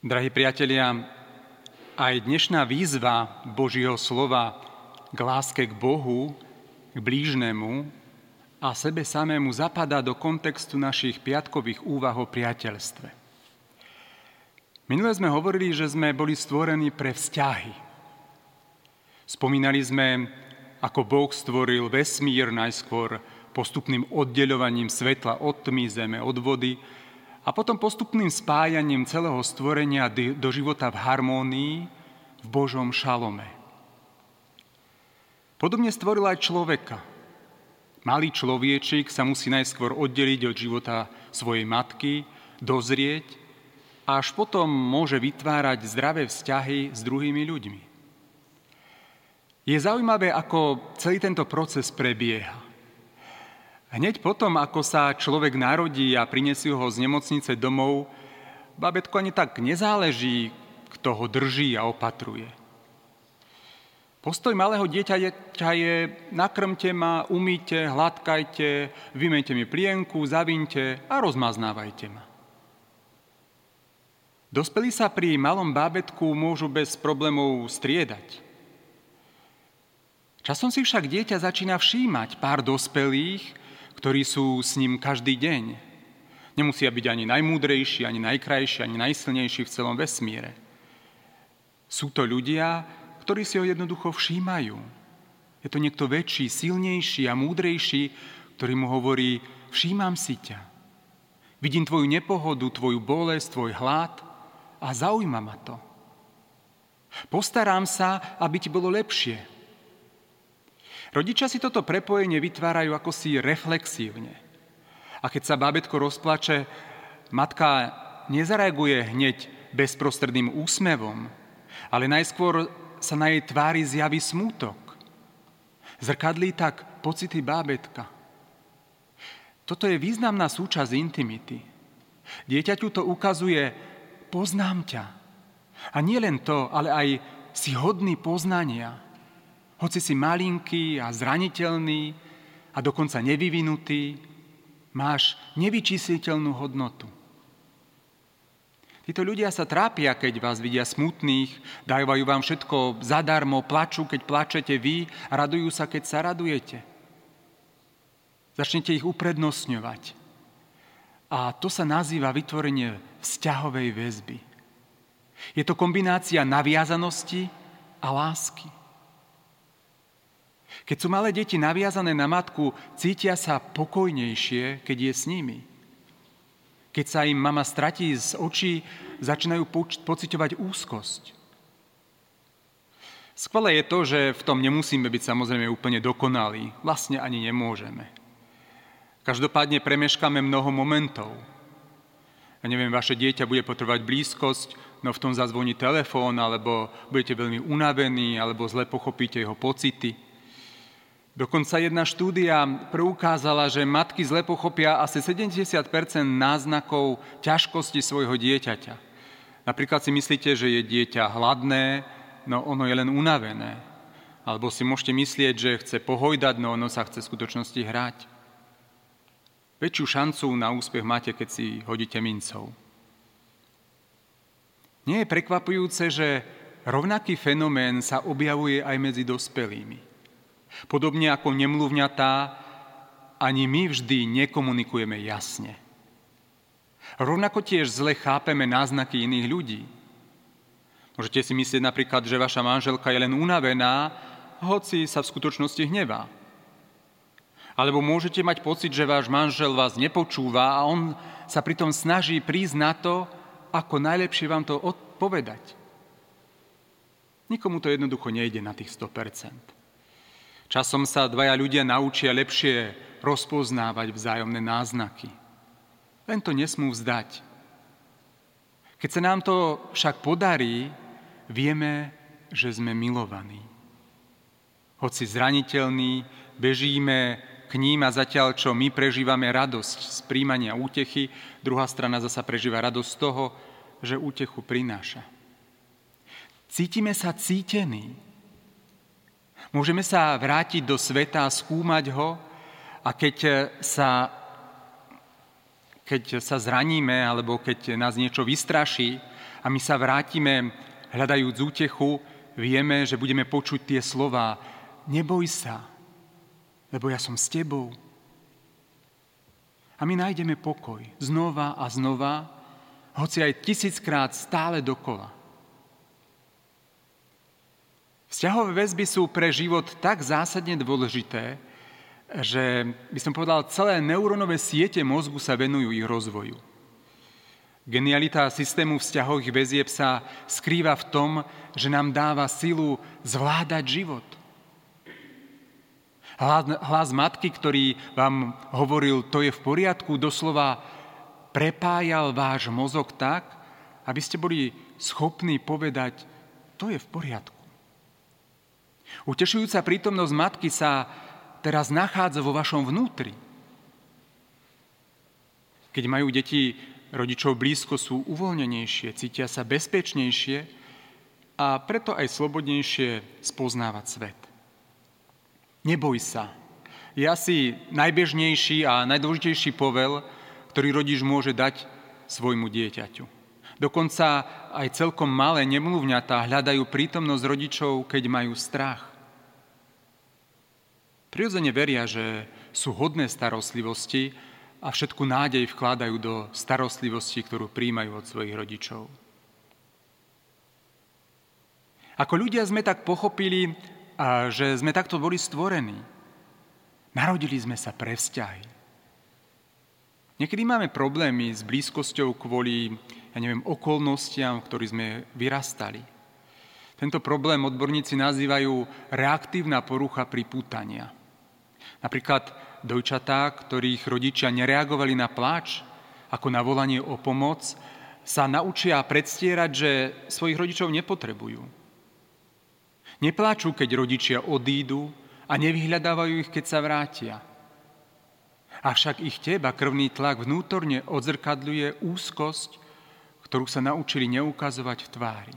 Drahí priatelia, aj dnešná výzva Božieho slova k láske k Bohu, k blížnemu a sebe samému zapadá do kontextu našich piatkových úvah o priateľstve. Minule sme hovorili, že sme boli stvorení pre vzťahy. Spomínali sme, ako Boh stvoril vesmír najskôr postupným oddeľovaním svetla od tmy, zeme, od vody, a potom postupným spájaním celého stvorenia do života v harmónii, v Božom šalome. Podobne stvoril aj človeka. Malý človečik sa musí najskôr oddeliť od života svojej matky, dozrieť a až potom môže vytvárať zdravé vzťahy s druhými ľuďmi. Je zaujímavé, ako celý tento proces prebieha. Hneď potom, ako sa človek narodí a prinesú ho z nemocnice domov, babetko ani tak nezáleží, kto ho drží a opatruje. Postoj malého dieťaťa je nakrmte ma, umýte, hladkajte, vymente mi plienku, zavinte a rozmaznávajte ma. Dospelí sa pri malom bábetku môžu bez problémov striedať. Časom si však dieťa začína všímať pár dospelých, ktorí sú s ním každý deň. Nemusia byť ani najmúdrejší, ani najkrajší, ani najsilnejší v celom vesmíre. Sú to ľudia, ktorí si ho jednoducho všímajú. Je to niekto väčší, silnejší a múdrejší, ktorý mu hovorí, všímam si ťa. Vidím tvoju nepohodu, tvoju bolesť, tvoj hlad a zaujíma ma to. Postarám sa, aby ti bolo lepšie. Rodičia si toto prepojenie vytvárajú ako si reflexívne. A keď sa bábetko rozplače, matka nezareaguje hneď bezprostredným úsmevom, ale najskôr sa na jej tvári zjaví smútok. Zrkadlí tak pocity bábetka. Toto je významná súčasť intimity. Dieťaťu to ukazuje, poznám ťa. A nie len to, ale aj si hodný poznania. Hoci si malinký a zraniteľný a dokonca nevyvinutý, máš nevyčísliteľnú hodnotu. Títo ľudia sa trápia, keď vás vidia smutných, dajú vám všetko zadarmo, plačú, keď plačete vy a radujú sa, keď sa radujete. Začnete ich uprednostňovať. A to sa nazýva vytvorenie vzťahovej väzby. Je to kombinácia naviazanosti a lásky. Keď sú malé deti naviazané na matku, cítia sa pokojnejšie, keď je s nimi. Keď sa im mama stratí z očí, začínajú pociťovať úzkosť. Skvelé je to, že v tom nemusíme byť samozrejme úplne dokonalí. Vlastne ani nemôžeme. Každopádne premeškáme mnoho momentov. Ja neviem, vaše dieťa bude potrebovať blízkosť, no v tom zazvoní telefón, alebo budete veľmi unavení, alebo zle pochopíte jeho pocity. Dokonca jedna štúdia preukázala, že matky zle pochopia asi 70 náznakov ťažkosti svojho dieťaťa. Napríklad si myslíte, že je dieťa hladné, no ono je len unavené. Alebo si môžete myslieť, že chce pohojdať, no ono sa chce v skutočnosti hrať. Väčšiu šancu na úspech máte, keď si hodíte mincov. Nie je prekvapujúce, že rovnaký fenomén sa objavuje aj medzi dospelými. Podobne ako nemluvňatá, ani my vždy nekomunikujeme jasne. Rovnako tiež zle chápeme náznaky iných ľudí. Môžete si myslieť napríklad, že vaša manželka je len unavená, hoci sa v skutočnosti hnevá. Alebo môžete mať pocit, že váš manžel vás nepočúva a on sa pritom snaží prísť na to, ako najlepšie vám to odpovedať. Nikomu to jednoducho nejde na tých 100%. Časom sa dvaja ľudia naučia lepšie rozpoznávať vzájomné náznaky. Len to nesmú vzdať. Keď sa nám to však podarí, vieme, že sme milovaní. Hoci zraniteľní, bežíme k ním a zatiaľ, čo my prežívame radosť z príjmania útechy, druhá strana zasa prežíva radosť z toho, že útechu prináša. Cítime sa cítení, Môžeme sa vrátiť do sveta a skúmať ho a keď sa, keď sa zraníme alebo keď nás niečo vystraší a my sa vrátime hľadajúc útechu, vieme, že budeme počuť tie slova Neboj sa, lebo ja som s tebou. A my nájdeme pokoj znova a znova, hoci aj tisíckrát stále dokola. Vzťahové väzby sú pre život tak zásadne dôležité, že by som povedal, celé neurónové siete mozgu sa venujú ich rozvoju. Genialita systému vzťahových väzieb sa skrýva v tom, že nám dáva silu zvládať život. Hlas, hlas matky, ktorý vám hovoril, to je v poriadku, doslova prepájal váš mozog tak, aby ste boli schopní povedať, to je v poriadku. Utešujúca prítomnosť matky sa teraz nachádza vo vašom vnútri. Keď majú deti rodičov blízko, sú uvoľnenejšie, cítia sa bezpečnejšie a preto aj slobodnejšie spoznávať svet. Neboj sa. Je asi najbežnejší a najdôležitejší povel, ktorý rodič môže dať svojmu dieťaťu. Dokonca aj celkom malé nemluvňatá hľadajú prítomnosť rodičov, keď majú strach. Prirodzene veria, že sú hodné starostlivosti a všetku nádej vkladajú do starostlivosti, ktorú príjmajú od svojich rodičov. Ako ľudia sme tak pochopili, že sme takto boli stvorení. Narodili sme sa pre vzťahy. Niekedy máme problémy s blízkosťou kvôli ja neviem, okolnostiam, v ktorých sme vyrastali. Tento problém odborníci nazývajú reaktívna porucha pripútania. Napríklad dojčatá, ktorých rodičia nereagovali na pláč, ako na volanie o pomoc, sa naučia predstierať, že svojich rodičov nepotrebujú. Nepláču, keď rodičia odídu a nevyhľadávajú ich, keď sa vrátia. Avšak ich teba krvný tlak vnútorne odzrkadľuje úzkosť, ktorú sa naučili neukazovať v tvári.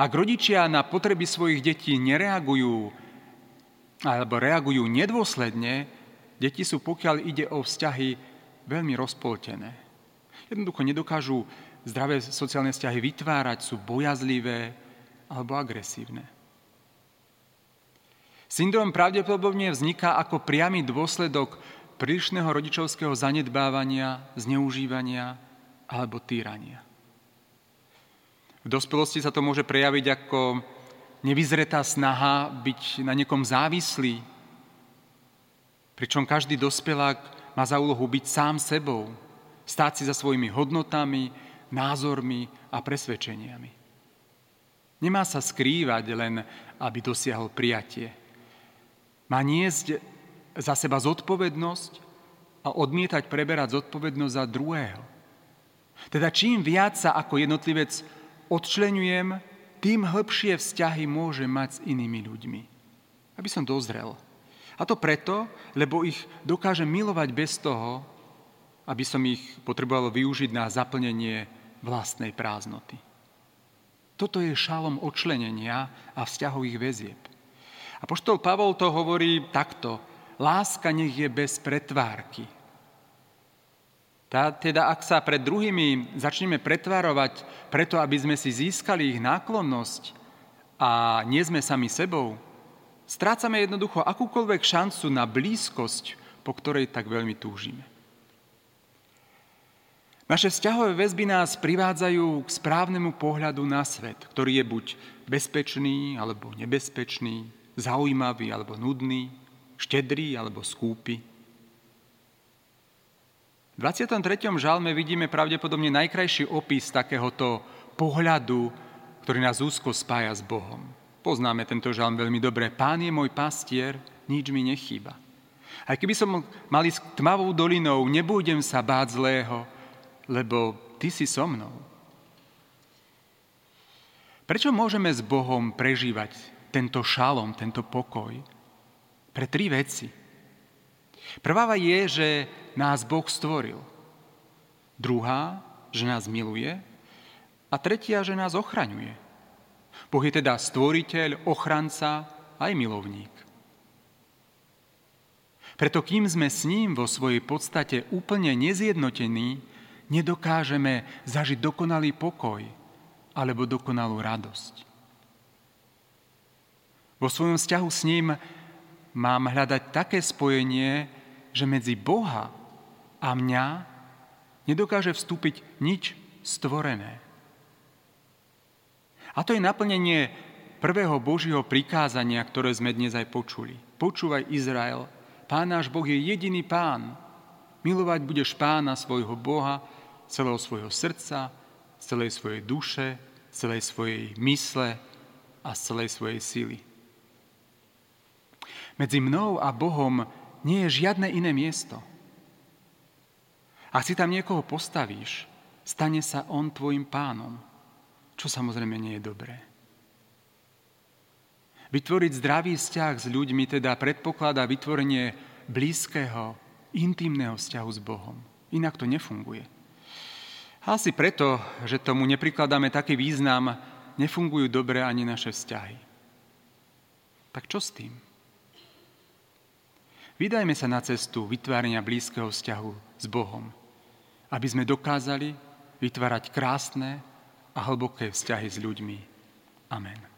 Ak rodičia na potreby svojich detí nereagujú alebo reagujú nedôsledne, deti sú, pokiaľ ide o vzťahy, veľmi rozpoltené. Jednoducho nedokážu zdravé sociálne vzťahy vytvárať, sú bojazlivé alebo agresívne. Syndrom pravdepodobne vzniká ako priamy dôsledok prílišného rodičovského zanedbávania, zneužívania alebo týrania. V dospelosti sa to môže prejaviť ako nevyzretá snaha byť na niekom závislý, pričom každý dospelák má za úlohu byť sám sebou, stáť si za svojimi hodnotami, názormi a presvedčeniami. Nemá sa skrývať len, aby dosiahol prijatie. Má niesť za seba zodpovednosť a odmietať preberať zodpovednosť za druhého. Teda čím viac sa ako jednotlivec odčlenujem, tým hĺbšie vzťahy môže mať s inými ľuďmi. Aby som dozrel. A to preto, lebo ich dokážem milovať bez toho, aby som ich potreboval využiť na zaplnenie vlastnej prázdnoty. Toto je šalom odčlenenia a vzťahových väzieb. A poštol Pavol to hovorí takto. Láska nech je bez pretvárky. Tá, teda ak sa pred druhými začneme pretvárovať preto, aby sme si získali ich náklonnosť a nie sme sami sebou, strácame jednoducho akúkoľvek šancu na blízkosť, po ktorej tak veľmi túžime. Naše vzťahové väzby nás privádzajú k správnemu pohľadu na svet, ktorý je buď bezpečný alebo nebezpečný, zaujímavý alebo nudný, štedrý alebo skúpy. V 23. žalme vidíme pravdepodobne najkrajší opis takéhoto pohľadu, ktorý nás úzko spája s Bohom. Poznáme tento žalm veľmi dobre. Pán je môj pastier, nič mi nechýba. Aj keby som mal ísť tmavou dolinou, nebudem sa báť zlého, lebo ty si so mnou. Prečo môžeme s Bohom prežívať tento šalom, tento pokoj? Pre tri veci. Prvá je, že nás Boh stvoril. Druhá, že nás miluje. A tretia, že nás ochraňuje. Boh je teda stvoriteľ, ochranca aj milovník. Preto kým sme s ním vo svojej podstate úplne nezjednotení, nedokážeme zažiť dokonalý pokoj alebo dokonalú radosť. Vo svojom vzťahu s ním mám hľadať také spojenie, že medzi Boha a mňa nedokáže vstúpiť nič stvorené. A to je naplnenie prvého Božieho prikázania, ktoré sme dnes aj počuli. Počúvaj Izrael, Pán náš Boh je jediný Pán. Milovať budeš Pána svojho Boha, celého svojho srdca, celej svojej duše, celej svojej mysle a celej svojej síly. Medzi mnou a Bohom nie je žiadne iné miesto. Ak si tam niekoho postavíš, stane sa on tvojim pánom, čo samozrejme nie je dobré. Vytvoriť zdravý vzťah s ľuďmi teda predpokladá vytvorenie blízkeho, intimného vzťahu s Bohom. Inak to nefunguje. Asi preto, že tomu neprikladáme taký význam, nefungujú dobre ani naše vzťahy. Tak čo s tým? Vydajme sa na cestu vytvárenia blízkeho vzťahu s Bohom, aby sme dokázali vytvárať krásne a hlboké vzťahy s ľuďmi. Amen.